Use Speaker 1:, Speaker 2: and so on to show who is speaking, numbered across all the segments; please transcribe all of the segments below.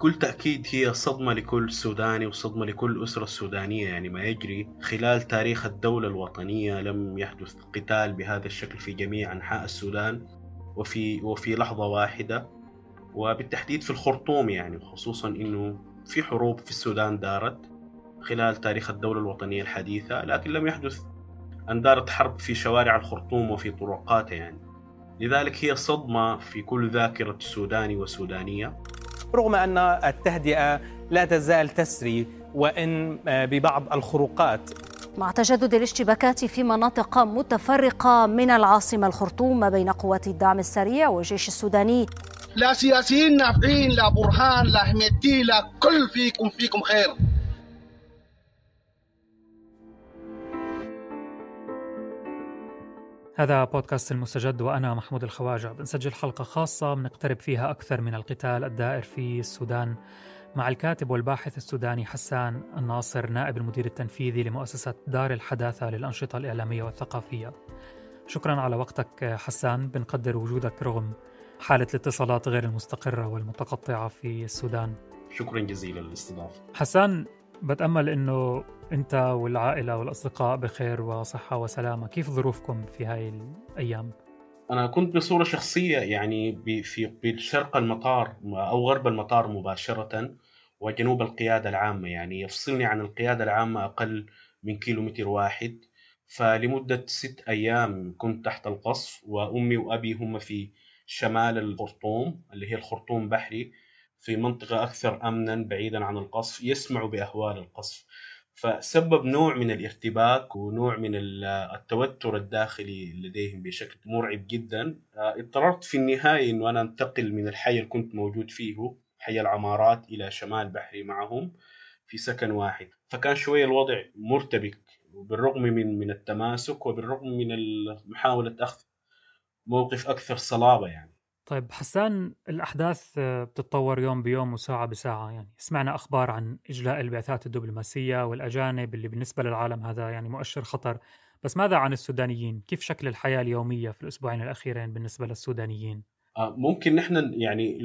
Speaker 1: بكل تأكيد هي صدمة لكل سوداني وصدمة لكل أسرة سودانية يعني ما يجري. خلال تاريخ الدولة الوطنية لم يحدث قتال بهذا الشكل في جميع أنحاء السودان وفي وفي لحظة واحدة. وبالتحديد في الخرطوم يعني خصوصا إنه في حروب في السودان دارت خلال تاريخ الدولة الوطنية الحديثة لكن لم يحدث أن دارت حرب في شوارع الخرطوم وفي طرقاتها يعني. لذلك هي صدمة في كل ذاكرة سوداني وسودانية.
Speaker 2: رغم أن التهدئة لا تزال تسري وإن ببعض الخروقات.
Speaker 3: مع تجدد الاشتباكات في مناطق متفرقة من العاصمة الخرطوم ما بين قوات الدعم السريع والجيش السوداني.
Speaker 4: لا سياسيين نافعين لا برهان لا حميدتي لا كل فيكم فيكم خير.
Speaker 5: هذا بودكاست المستجد وأنا محمود الخواجة. بنسجل حلقة خاصة بنقترب فيها أكثر من القتال الدائر في السودان. مع الكاتب والباحث السوداني حسان الناصر نائب المدير التنفيذي لمؤسسة دار الحداثة للأنشطة الإعلامية والثقافية. شكرا على وقتك حسان. بنقدر وجودك رغم حالة الاتصالات غير المستقرة والمتقطعة في السودان.
Speaker 1: شكرا جزيلا للاستضافة.
Speaker 5: حسان بتأمل أنه أنت والعائلة والأصدقاء بخير وصحة وسلامة. كيف ظروفكم في هاي الأيام؟
Speaker 1: أنا كنت بصورة شخصية يعني في بشرق المطار أو غرب المطار مباشرة وجنوب القيادة العامة يعني يفصلني عن القيادة العامة أقل من كيلومتر واحد. فلمدة ست أيام كنت تحت القصف وأمي وأبي هم في شمال الخرطوم اللي هي الخرطوم بحري. في منطقة أكثر أمنا بعيدا عن القصف يسمعوا بأهوال القصف. فسبب نوع من الارتباك ونوع من التوتر الداخلي لديهم بشكل مرعب جدا. اضطررت في النهاية أنه أنا أنتقل من الحي اللي كنت موجود فيه حي العمارات إلى شمال بحري معهم في سكن واحد. فكان شوية الوضع مرتبك وبالرغم من من التماسك وبالرغم من محاولة أخذ موقف أكثر صلابة يعني.
Speaker 5: طيب حسان الأحداث بتتطور يوم بيوم وساعة بساعة يعني سمعنا أخبار عن إجلاء البعثات الدبلوماسية والأجانب اللي بالنسبة للعالم هذا يعني مؤشر خطر بس ماذا عن السودانيين؟ كيف شكل الحياة اليومية في الأسبوعين الأخيرين بالنسبة للسودانيين؟
Speaker 1: ممكن نحن يعني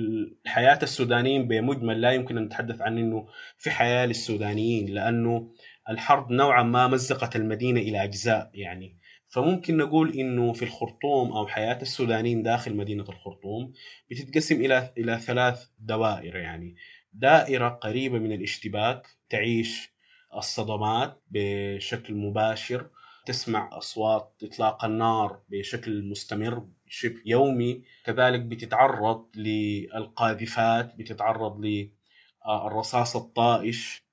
Speaker 1: حياة السودانيين بمجمل لا يمكن أن نتحدث عن أنه في حياة للسودانيين لأنه الحرب نوعا ما مزقت المدينة إلى أجزاء يعني فممكن نقول إنه في الخرطوم أو حياة السودانيين داخل مدينة الخرطوم بتتقسم إلى إلى ثلاث دوائر يعني. دائرة قريبة من الاشتباك تعيش الصدمات بشكل مباشر تسمع أصوات إطلاق النار بشكل مستمر شبه يومي كذلك بتتعرض للقاذفات بتتعرض للرصاص الطائش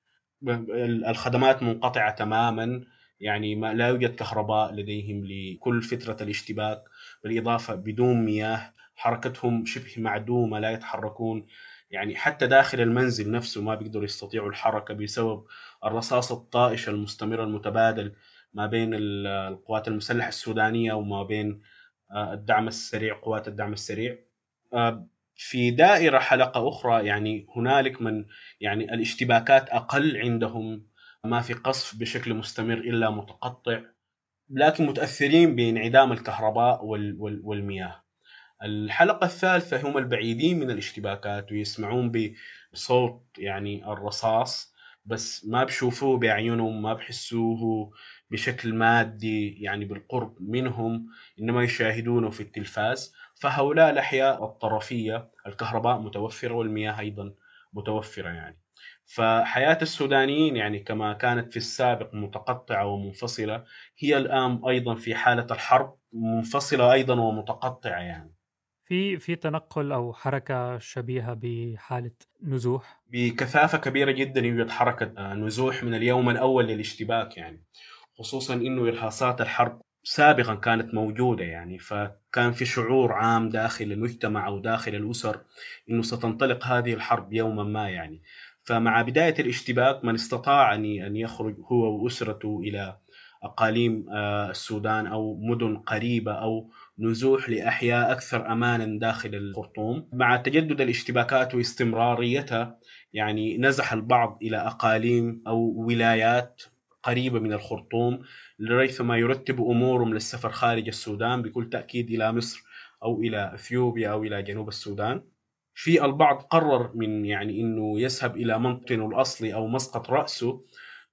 Speaker 1: الخدمات منقطعة تماما. يعني ما لا يوجد كهرباء لديهم لكل فترة الاشتباك بالإضافة بدون مياه حركتهم شبه معدومة لا يتحركون. يعني حتى داخل المنزل نفسه ما بيقدروا يستطيعوا الحركة بسبب الرصاص الطائش المستمر المتبادل ما بين القوات المسلحة السودانية وما بين الدعم السريع قوات الدعم السريع. في دائرة حلقة أخرى يعني هنالك من يعني الاشتباكات أقل عندهم ما في قصف بشكل مستمر إلا متقطع لكن متأثرين بانعدام الكهرباء والمياه. الحلقة الثالثة هم البعيدين من الاشتباكات ويسمعون بصوت يعني الرصاص بس ما بشوفوه باعينهم ما بحسوه بشكل مادي يعني بالقرب منهم إنما يشاهدونه في التلفاز فهؤلاء الأحياء الطرفية الكهرباء متوفرة والمياه أيضا متوفرة يعني فحياة السودانيين يعني كما كانت في السابق متقطعة ومنفصلة هي الآن أيضا في حالة الحرب منفصلة أيضا ومتقطعة يعني.
Speaker 5: في في تنقل أو حركة شبيهة بحالة نزوح؟
Speaker 1: بكثافة كبيرة جدا يوجد حركة آه، نزوح من اليوم الأول للاشتباك يعني خصوصا إنه إرهاصات الحرب سابقا كانت موجودة يعني فكان في شعور عام داخل المجتمع أو داخل الأسر إنه ستنطلق هذه الحرب يوما ما يعني. فمع بداية الاشتباك من استطاع أن يخرج هو وأسرته إلى أقاليم آه، السودان أو مدن قريبة أو نزوح لأحياء أكثر أمانا داخل الخرطوم مع تجدد الاشتباكات واستمراريتها يعني نزح البعض إلى أقاليم أو ولايات قريبة من الخرطوم لريثما يرتب أمورهم للسفر خارج السودان بكل تأكيد إلى مصر أو إلى إثيوبيا أو إلى جنوب السودان. في البعض قرر من يعني إنه يذهب إلى موطنه الاصلي أو مسقط رأسه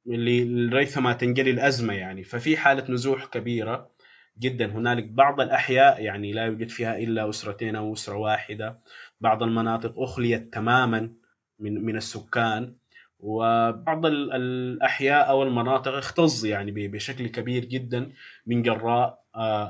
Speaker 1: لريثما تنجلي الأزمة يعني. ففي حالة نزوح كبيرة جدا. هنالك بعض الأحياء يعني لا يوجد فيها إلا أسرتين أو أسرة واحدة. بعض المناطق أخليت تماما من من السكان. وبعض الأحياء أو المناطق اختز يعني بشكل كبير جدا من جراء آه،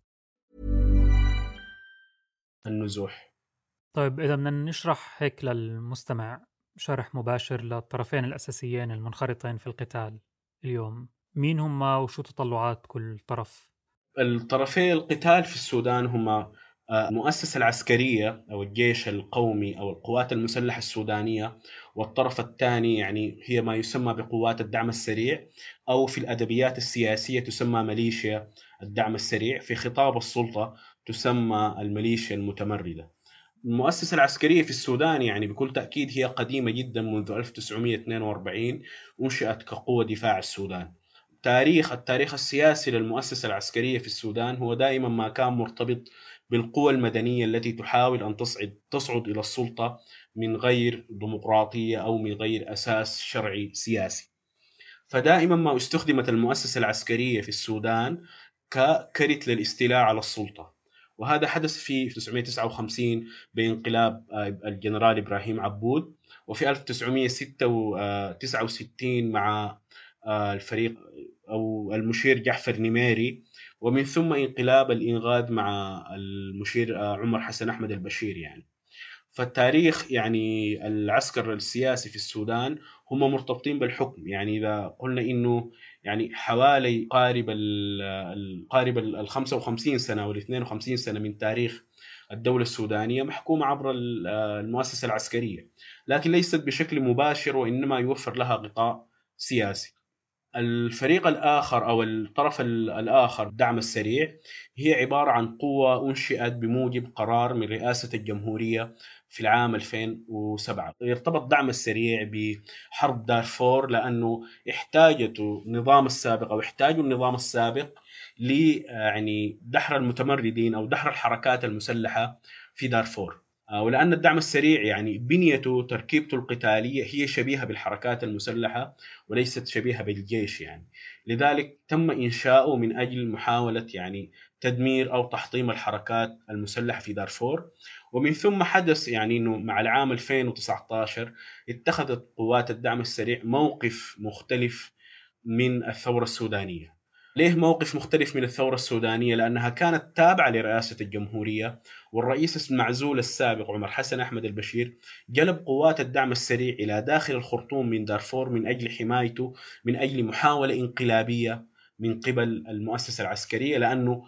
Speaker 1: النزوح
Speaker 5: طيب إذا بدنا نشرح هيك للمستمع شرح مباشر للطرفين الأساسيين المنخرطين في القتال اليوم مين هم وشو تطلعات كل طرف؟
Speaker 1: الطرفي القتال في السودان هم المؤسسة العسكرية أو الجيش القومي أو القوات المسلحة السودانية والطرف الثاني يعني هي ما يسمى بقوات الدعم السريع أو في الأدبيات السياسية تسمى ميليشيا الدعم السريع في خطاب السلطة تسمى الميليشيا المتمردة. المؤسسة العسكرية في السودان يعني بكل تأكيد هي قديمة جدا منذ 1942 أنشئت كقوة دفاع السودان. تاريخ التاريخ السياسي للمؤسسة العسكرية في السودان هو دائما ما كان مرتبط بالقوى المدنية التي تحاول أن تصعد تصعد إلى السلطة من غير ديمقراطية أو من غير أساس شرعي سياسي. فدائما ما استخدمت المؤسسة العسكرية في السودان ككرت للاستيلاء على السلطة. وهذا حدث في 1959 بانقلاب الجنرال إبراهيم عبود وفي 1969 مع الفريق أو المشير جعفر نميري ومن ثم انقلاب الإنغاذ مع المشير آه، عمر حسن أحمد البشير يعني. فالتاريخ يعني العسكر السياسي في السودان هم مرتبطين بالحكم. يعني إذا قلنا إنه يعني حوالي قارب ال قارب ال 55 سنة أو ال 52 سنة من تاريخ الدولة السودانية محكومة عبر آه، المؤسسة العسكرية. لكن ليست بشكل مباشر وإنما يوفر لها غطاء سياسي. الفريق الآخر أو الطرف الآخر الدعم السريع هي عبارة عن قوة أنشئت بموجب قرار من رئاسة الجمهورية في العام 2007 يرتبط دعم السريع بحرب دارفور لأنه احتاجته النظام السابق أو احتاجوا النظام السابق ل يعني دحر المتمردين أو دحر الحركات المسلحة في دارفور. ولأن الدعم السريع يعني بنيته تركيبته القتالية هي شبيهة بالحركات المسلحة وليست شبيهة بالجيش يعني. لذلك تم إنشاؤه من أجل محاولة يعني تدمير أو تحطيم الحركات المسلحة في دارفور. ومن ثم حدث يعني أنه مع العام 2019 اتخذت قوات الدعم السريع موقف مختلف من الثورة السودانية. ليه موقف مختلف من الثورة السودانية؟ لأنها كانت تابعة لرئاسة الجمهورية والرئيس المعزول السابق عمر حسن أحمد البشير جلب قوات الدعم السريع إلى داخل الخرطوم من دارفور من أجل حمايته من أجل محاولة انقلابية من قبل المؤسسة العسكرية لأنه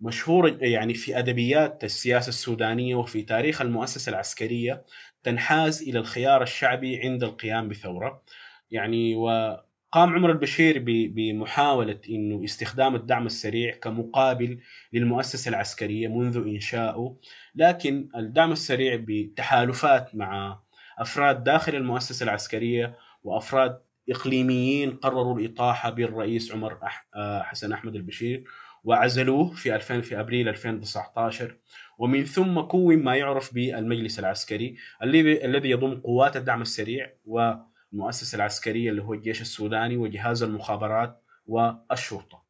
Speaker 1: مشهور يعني في أدبيات السياسة السودانية وفي تاريخ المؤسسة العسكرية تنحاز إلى الخيار الشعبي عند القيام بثورة. يعني و قام عمر البشير بمحاولة أنه استخدام الدعم السريع كمقابل للمؤسسة العسكرية منذ إنشائه لكن الدعم السريع بتحالفات مع أفراد داخل المؤسسة العسكرية وأفراد إقليميين قرروا الإطاحة بالرئيس عمر آه، حسن أحمد البشير وعزلوه في 2000 في أبريل 2019 ومن ثم كون ما يعرف بالمجلس العسكري الذي يضم قوات الدعم السريع و المؤسسة العسكرية اللي هو الجيش السوداني وجهاز المخابرات والشرطة.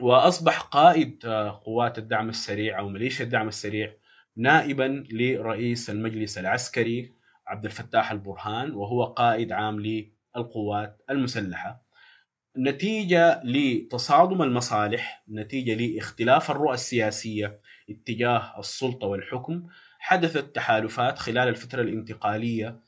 Speaker 1: وأصبح قائد آه، قوات الدعم السريع أو ميليشيا الدعم السريع نائبا لرئيس المجلس العسكري عبد الفتاح البرهان وهو قائد عام للقوات المسلحة. نتيجة لتصادم المصالح نتيجة لاختلاف الرؤى السياسية اتجاه السلطة والحكم حدثت تحالفات خلال الفترة الانتقالية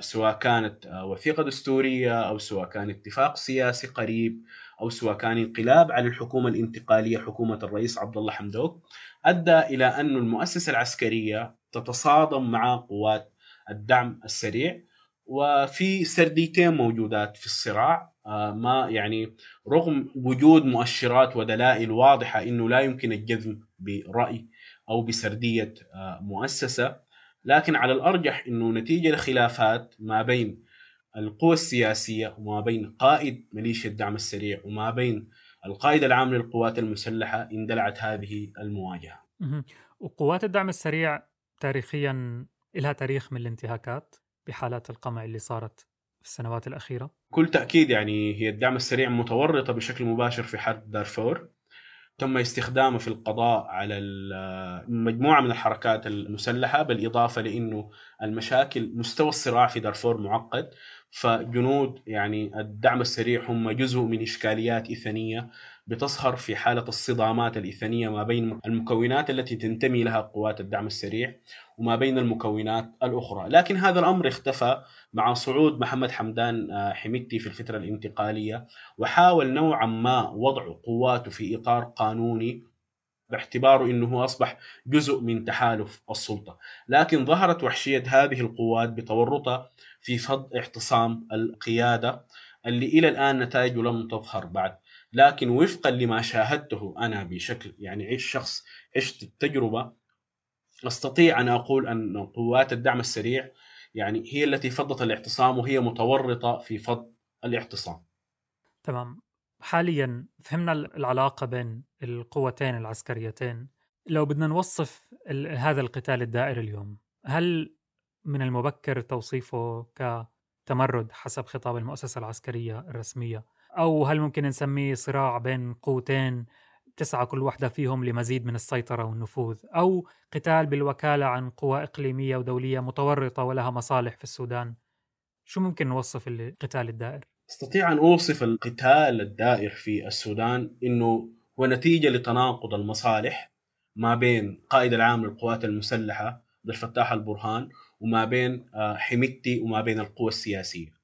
Speaker 1: سواء كانت آه، وثيقة دستورية أو سواء كان اتفاق سياسي قريب أو سواء كان انقلاب على الحكومة الانتقالية حكومة الرئيس عبد الله حمدوك أدى إلى أن المؤسسة العسكرية تتصادم مع قوات الدعم السريع وفي سرديتين موجودات في الصراع آه، ما يعني رغم وجود مؤشرات ودلائل واضحة إنه لا يمكن الجزم برأي أو بسردية مؤسسة. لكن على الأرجح إنه نتيجة لخلافات ما بين القوى السياسية وما بين قائد ميليشيا الدعم السريع وما بين القائد العام للقوات المسلحة اندلعت هذه المواجهة.
Speaker 5: وقوات الدعم السريع تاريخيا لها تاريخ من الانتهاكات بحالات القمع اللي صارت في السنوات الأخيرة؟
Speaker 1: كل تأكيد يعني هي الدعم السريع متورطة بشكل مباشر في حرب دارفور تم استخدامه في القضاء على مجموعة من الحركات المسلحة بالإضافة لإنه المشاكل مستوى الصراع في دارفور معقد. فجنود يعني الدعم السريع هم جزء من إشكاليات اثنيه بتظهر في حالة الصدامات الاثنيه ما بين المكونات التي تنتمي لها قوات الدعم السريع وما بين المكونات الأخرى، لكن هذا الأمر اختفى مع صعود محمد حمدان آه، حميدتي في الفترة الانتقالية وحاول نوعا ما وضع قواته في إطار قانوني باعتباره إنه أصبح جزء من تحالف السلطة، لكن ظهرت وحشية هذه القوات بتورطها في فض اعتصام القيادة اللي إلى الآن نتائجه لم تظهر بعد، لكن وفقا لما شاهدته أنا بشكل يعني شخص عشت التجربه أستطيع أن أقول أن قوات الدعم السريع يعني هي التي فضت الاعتصام وهي متورطة في فض الاعتصام.
Speaker 5: تمام. حاليا فهمنا العلاقة بين القوتين العسكريتين. لو بدنا نوصف هذا القتال الدائر اليوم هل من المبكر توصيفه كتمرد حسب خطاب المؤسسة العسكرية الرسمية؟ أو هل ممكن نسميه صراع بين قوتين تسعى كل واحدة فيهم لمزيد من السيطرة والنفوذ؟ أو قتال بالوكالة عن قوى إقليمية ودولية متورطة ولها مصالح في السودان؟ شو ممكن نوصف القتال الدائر؟
Speaker 1: استطيع أن أوصف القتال الدائر في السودان أنه هو نتيجة لتناقض المصالح ما بين قائد العام للقوات المسلحة عبد الفتاح البرهان وما بين آه، حميدتي وما بين القوى السياسية.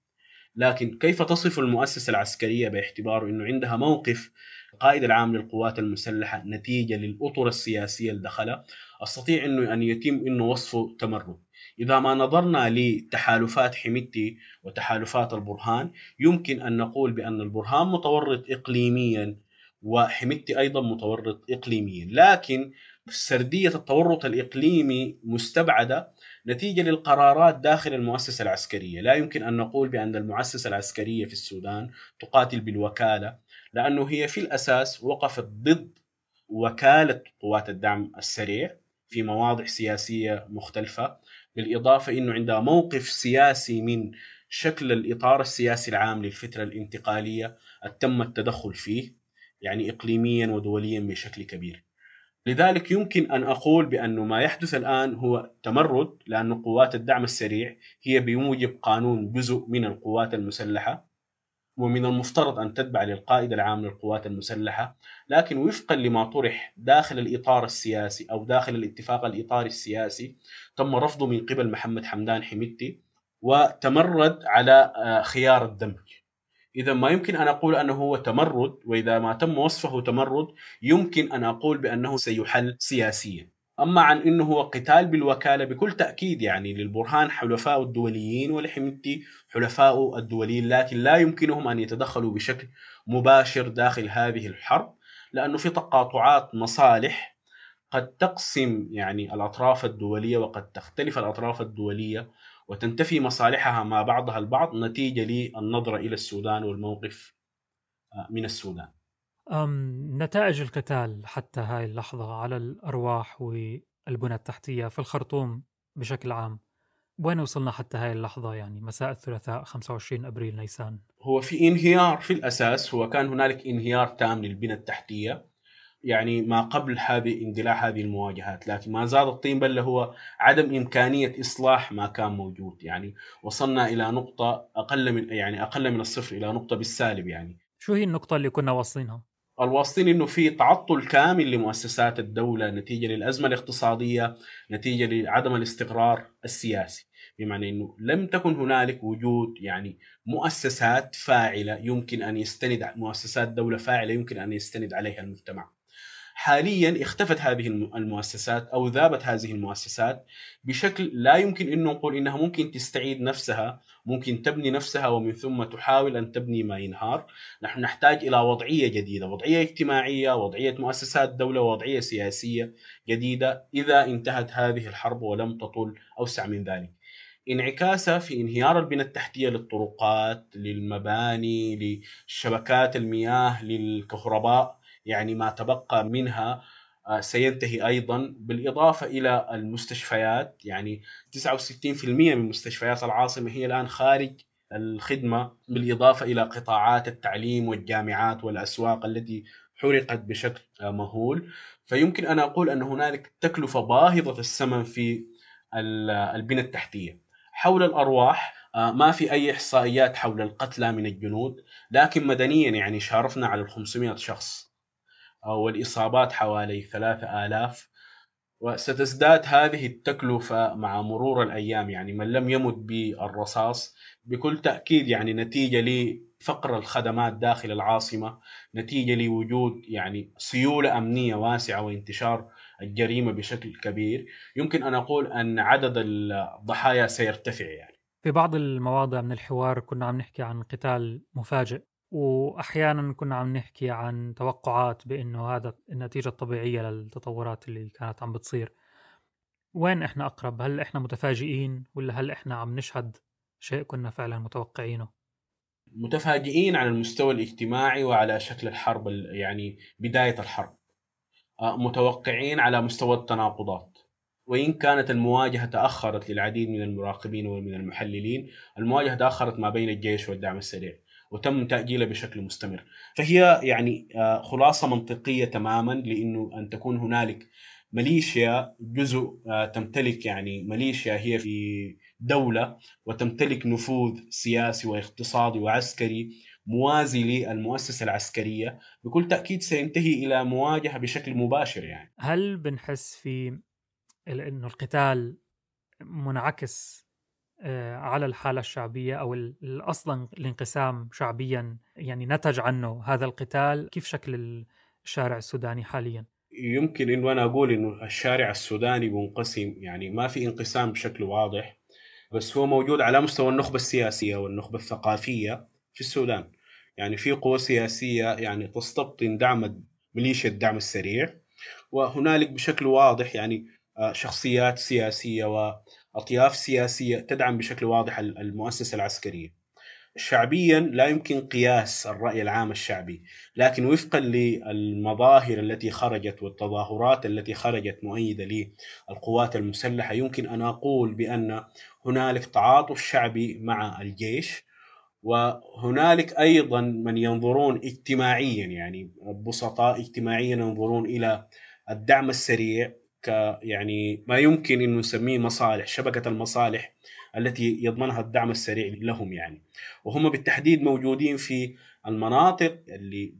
Speaker 1: لكن كيف تصف المؤسسة العسكرية باعتبار أنه عندها موقف القائد العام للقوات المسلحة نتيجة للأطر السياسية اللي دخلها؟ أستطيع أنه أن يتم أنه وصفه تمرد. إذا ما نظرنا لتحالفات حميدتي وتحالفات البرهان يمكن أن نقول بأن البرهان متورط إقليميا وحميدتي أيضا متورط إقليميا. لكن سردية التورط الإقليمي مستبعدة نتيجة للقرارات داخل المؤسسة العسكرية. لا يمكن أن نقول بأن المؤسسة العسكرية في السودان تقاتل بالوكالة لأنه هي في الأساس وقفت ضد وكالة قوات الدعم السريع في مواضع سياسية مختلفة. بالإضافة أنه عندها موقف سياسي من شكل الإطار السياسي العام للفترة الانتقالية تم التدخل فيه يعني إقليميا ودوليا بشكل كبير. لذلك يمكن أن أقول بأن ما يحدث الآن هو تمرد لأن قوات الدعم السريع هي بموجب قانون جزء من القوات المسلحة. ومن المفترض أن تتبع للقائد العام للقوات المسلحة لكن وفقا لما طرح داخل الإطار السياسي أو داخل الاتفاق الإطاري السياسي تم رفضه من قبل محمد حمدان حميدتي وتمرد على آه، خيار الدمج. إذا ما يمكن أن أقول أنه هو تمرد وإذا ما تم وصفه تمرد يمكن أن أقول بأنه سيحل سياسيا. أما عن أنه هو قتال بالوكالة بكل تأكيد يعني للبرهان حلفاء الدوليين ولحمدتي حلفاء الدوليين لكن لا يمكنهم أن يتدخلوا بشكل مباشر داخل هذه الحرب لأنه في تقاطعات مصالح قد تقسم يعني الأطراف الدولية وقد تختلف الأطراف الدولية وتنتفي مصالحها مع بعضها البعض نتيجة للنظرة إلى السودان والموقف آه، من السودان.
Speaker 5: نتائج القتال حتى هاي اللحظة على الأرواح والبنى التحتية في الخرطوم بشكل عام وين وصلنا حتى هاي اللحظة؟ يعني مساء الثلاثاء 25 أبريل نيسان.
Speaker 1: هو في انهيار في الأساس هو كان هنالك انهيار تام للبنى التحتية يعني ما قبل هذه اندلاع هذه المواجهات لكن ما زاد الطين بل هو عدم إمكانية إصلاح ما كان موجود. يعني وصلنا إلى نقطة أقل من يعني أقل من الصفر إلى نقطة بالسالب يعني.
Speaker 5: شو هي النقطة اللي كنا واصلينها؟
Speaker 1: الواصلين إنه في تعطل كامل لمؤسسات الدولة نتيجة للأزمة الاقتصادية نتيجة لعدم الاستقرار السياسي. بمعنى إنه لم تكن هنالك وجود يعني مؤسسات فاعلة يمكن أن يستند مؤسسات دولة فاعلة يمكن أن يستند عليها المجتمع. حاليا اختفت هذه المؤسسات أو ذابت هذه المؤسسات بشكل لا يمكن انه نقول إنها ممكن تستعيد نفسها ممكن تبني نفسها ومن ثم تحاول أن تبني ما ينهار. نحن نحتاج إلى وضعية جديدة وضعية اجتماعية وضعية مؤسسات دولة وضعية سياسية جديدة إذا انتهت هذه الحرب ولم تطل أوسع من ذلك. انعكاسها في انهيار البنى التحتية للطرقات للمباني لشبكات المياه للكهرباء. يعني ما تبقى منها آه، سينتهي أيضا. بالإضافة إلى المستشفيات يعني 69% من مستشفيات العاصمة هي الآن خارج الخدمة بالإضافة إلى قطاعات التعليم والجامعات والأسواق التي حرقت بشكل آه، مهول. فيمكن أن أقول أن هنالك تكلفة باهظة الثمن في البنى التحتية. حول الأرواح آه، ما في أي إحصائيات حول القتلى من الجنود لكن مدنيا يعني شارفنا على ال 500 شخص. والإصابات حوالي ثلاثة آلاف وستزداد هذه التكلفة مع مرور الأيام. يعني من لم يمت بالرصاص بكل تأكيد يعني نتيجة لفقر الخدمات داخل العاصمة نتيجة لوجود يعني سيولة أمنية واسعة وانتشار الجريمة بشكل كبير. يمكن أن أقول أن عدد الضحايا سيرتفع يعني.
Speaker 5: في بعض المواضع من الحوار كنا عم نحكي عن قتال مفاجئ. وأحيانا كنا عم نحكي عن توقعات بإنه هذا النتيجة الطبيعية للتطورات اللي كانت عم بتصير. وين إحنا أقرب؟ هل إحنا متفاجئين ولا هل إحنا عم نشهد شيء كنا فعلا متوقعينه؟
Speaker 1: متفاجئين على المستوى الاجتماعي وعلى شكل الحرب يعني بداية الحرب. آه، متوقعين على مستوى التناقضات. وإن كانت المواجهة تأخرت للعديد من المراقبين ومن المحللين المواجهة تأخرت ما بين الجيش والدعم السريع. وتم تأجيله بشكل مستمر. فهي يعني آه، خلاصة منطقية تماما لأنه أن تكون هنالك ماليشيا جزء آه، تمتلك يعني ماليشيا هي في دولة وتمتلك نفوذ سياسي واقتصادي وعسكري موازي للمؤسسة العسكرية. بكل تأكيد سينتهي إلى مواجهة بشكل مباشر يعني.
Speaker 5: هل بنحس في إنه القتال منعكس على الحالة الشعبية أو أصلا الانقسام شعبيا يعني نتج عنه هذا القتال كيف شكل الشارع السوداني حاليا؟
Speaker 1: يمكن إنه أنا أقول إنه الشارع السوداني منقسم يعني ما في انقسام بشكل واضح بس هو موجود على مستوى النخبة السياسية والنخبة الثقافية في السودان يعني في قوى سياسية يعني تستبطن دعم ميليشيا الدعم السريع وهنالك بشكل واضح يعني آه، شخصيات سياسية أطياف سياسية تدعم بشكل واضح المؤسسة العسكرية. شعبيا لا يمكن قياس الرأي العام الشعبي لكن وفقا للمظاهر التي خرجت والتظاهرات التي خرجت مؤيدة للقوات المسلحة يمكن أن أقول بأن هنالك تعاطف شعبي مع الجيش وهنالك أيضا من ينظرون اجتماعيا يعني بسطاء اجتماعيا ينظرون إلى الدعم السريع ك يعني ما يمكن إنه نسميه مصالح شبكة المصالح التي يضمنها الدعم السريع لهم يعني. وهم بالتحديد موجودين في المناطق اللي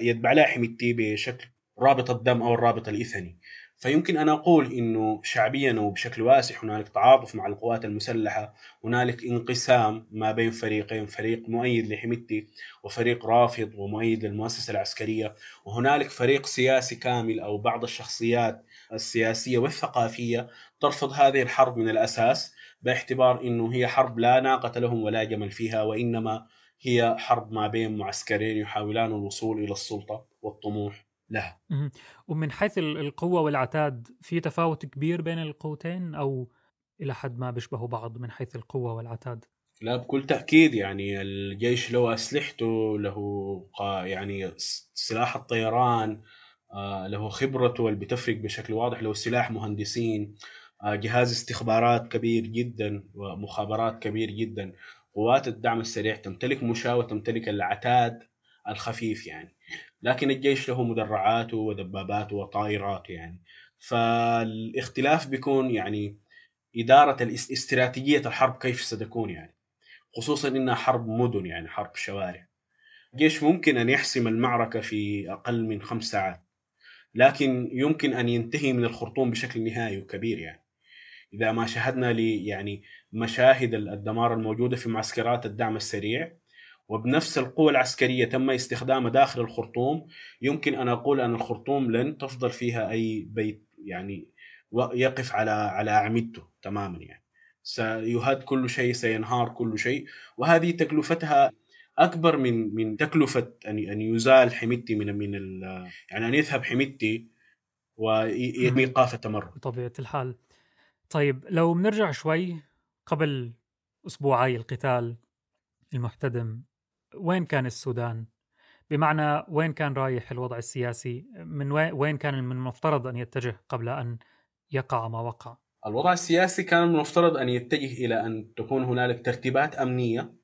Speaker 1: يتبع لها حميتي بشكل رابط الدم أو الرابط الإثني. فيمكن أن أقول أنه شعبيا وبشكل واسع هنالك تعاطف مع القوات المسلحة هنالك انقسام ما بين فريقين فريق مؤيد لحميتي وفريق رافض ومؤيد للمؤسسة العسكرية وهنالك فريق سياسي كامل أو بعض الشخصيات السياسية والثقافية ترفض هذه الحرب من الأساس باعتبار أنه هي حرب لا ناقة لهم ولا جمل فيها وإنما هي حرب ما بين معسكرين يحاولان الوصول إلى السلطة والطموح لها.
Speaker 5: ومن حيث القوة والعتاد في تفاوت كبير بين القوتين أو إلى حد ما بيشبهوا بعض من حيث القوة والعتاد؟
Speaker 1: لا بكل تأكيد يعني الجيش له أسلحته له يعني سلاح الطيران له خبرته اللي بتفرق بشكل واضح له سلاح مهندسين آه، جهاز استخبارات كبير جدا ومخابرات كبير جدا قوات الدعم السريع تمتلك مشاة وتمتلك العتاد الخفيف يعني. لكن الجيش له مدرعاته ودباباته وطائراته يعني. فالاختلاف بيكون يعني إدارة استراتيجية الحرب كيف ستكون يعني. خصوصا إنها حرب مدن يعني حرب شوارع. الجيش ممكن أن يحسم المعركة في أقل من خمس ساعات. لكن يمكن أن ينتهي من الخرطوم بشكل نهائي وكبير يعني. إذا ما شاهدنا لي يعني مشاهد الدمار الموجودة في معسكرات الدعم السريع وبنفس القوة العسكرية تم استخدامها داخل الخرطوم يمكن أن أقول أن الخرطوم لن تفضل فيها أي بيت يعني يقف على على أعمدته تماما يعني. سيهد كل شيء سينهار كل شيء وهذه تكلفتها أكبر من من تكلفة أن أن يزال حميتي من من يعني أن يذهب حميتي ويتم ايقاف التمرد
Speaker 5: بطبيعة الحال طيب لو بنرجع شوي قبل أسبوعي القتال المحتدم وين كان السودان؟ بمعنى وين كان رايح الوضع السياسي؟ من وين كان من المفترض أن يتجه قبل أن يقع ما وقع؟
Speaker 1: الوضع السياسي كان من المفترض أن يتجه إلى أن تكون هنالك ترتيبات أمنية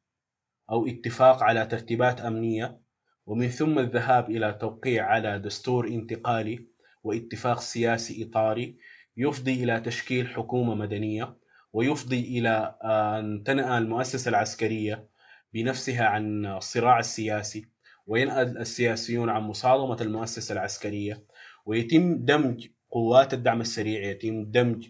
Speaker 1: أو اتفاق على ترتيبات أمنية ومن ثم الذهاب إلى توقيع على دستور انتقالي واتفاق سياسي إطاري يفضي إلى تشكيل حكومة مدنية ويفضي إلى أن تنأى المؤسسة العسكرية بنفسها عن الصراع السياسي وينأى السياسيون عن مصادمة المؤسسة العسكرية. ويتم دمج قوات الدعم السريع يتم دمج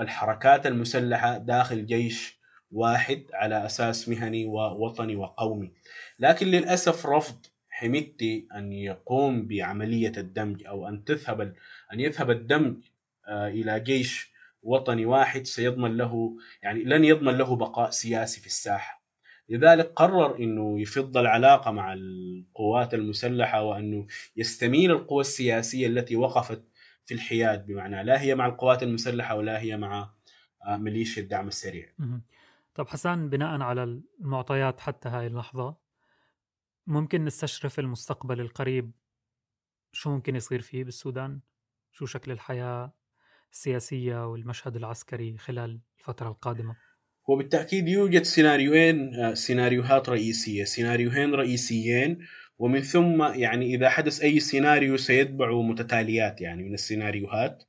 Speaker 1: الحركات المسلحة داخل جيش واحد على أساس مهني ووطني وقومي. لكن للأسف رفض حميدتي أن يقوم بعملية الدمج أو أن تذهب أن يذهب الدمج آه، إلى جيش وطني واحد سيضمن له يعني لن يضمن له بقاء سياسي في الساحة. لذلك قرر إنه يفض العلاقة مع القوات المسلحة وانه يستميل القوى السياسية التي وقفت في الحياد بمعنى لا هي مع القوات المسلحة ولا هي مع آه، ميليشيا الدعم السريع.
Speaker 5: طب حسان بناء على المعطيات حتى هاي اللحظة ممكن نستشرف المستقبل القريب شو ممكن يصير فيه بالسودان؟ شو شكل الحياة السياسية والمشهد العسكري خلال الفترة القادمة؟
Speaker 1: وبالتأكيد يوجد سيناريوين آه، سيناريوهات رئيسية سيناريوهين رئيسيين ومن ثم يعني إذا حدث أي سيناريو سيتبع متتاليات يعني من السيناريوهات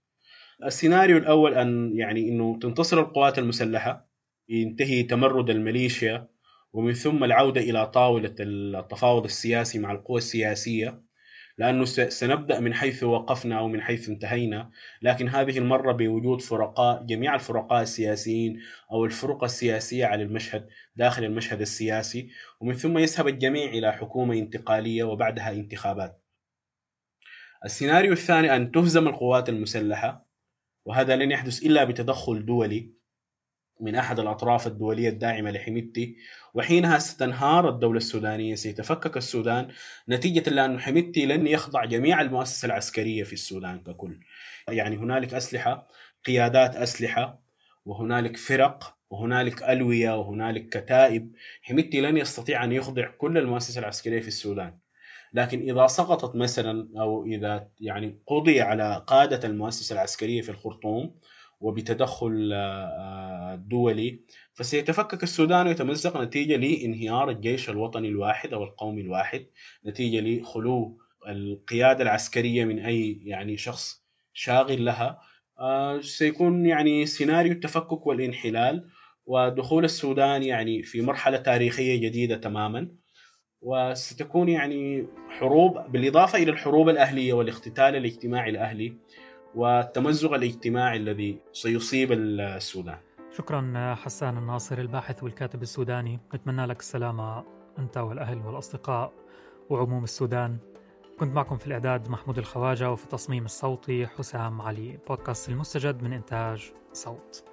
Speaker 1: السيناريو الأول أن يعني أنه تنتصر القوات المسلحة ينتهي تمرد الميليشيا ومن ثم العودة إلى طاولة التفاوض السياسي مع القوى السياسية. لأنه سنبدأ من حيث وقفنا أو من حيث انتهينا لكن هذه المرة بوجود فرقاء جميع الفرقاء السياسيين أو الفرق السياسية على المشهد داخل المشهد السياسي. ومن ثم يذهب الجميع إلى حكومة انتقالية وبعدها انتخابات. السيناريو الثاني أن تهزم القوات المسلحة وهذا لن يحدث إلا بتدخل دولي. من أحد الأطراف الدولية الداعمة لحميدتي وحينها ستنهار الدولة السودانية سيتفكك السودان نتيجة لأن حميدتي لن يخضع جميع المؤسسة العسكرية في السودان ككل. يعني هنالك أسلحة قيادات أسلحة وهنالك فرق وهنالك ألوية وهنالك كتائب. حميدتي لن يستطيع أن يخضع كل المؤسسة العسكرية في السودان. لكن إذا سقطت مثلا أو إذا يعني قضي على قادة المؤسسة العسكرية في الخرطوم وبتدخل آه، دولي. فسيتفكك السودان ويتمزق نتيجة لانهيار الجيش الوطني الواحد أو القومي الواحد نتيجة لخلو القيادة العسكرية من أي يعني شخص شاغل لها. آه، سيكون يعني سيناريو التفكك والانحلال ودخول السودان يعني في مرحلة تاريخية جديدة تماما. وستكون يعني حروب بالإضافة إلى الحروب الأهلية والاقتتال الاجتماعي الأهلي والتمزق الاجتماعي الذي سيصيب السودان.
Speaker 5: شكرا حسان الناصر الباحث والكاتب السوداني، نتمنى لك السلامة أنت والأهل والأصدقاء وعموم السودان. كنت معكم في الإعداد محمود الخواجة وفي التصميم الصوتي حسام علي، بودكاست المستجد من إنتاج صوت.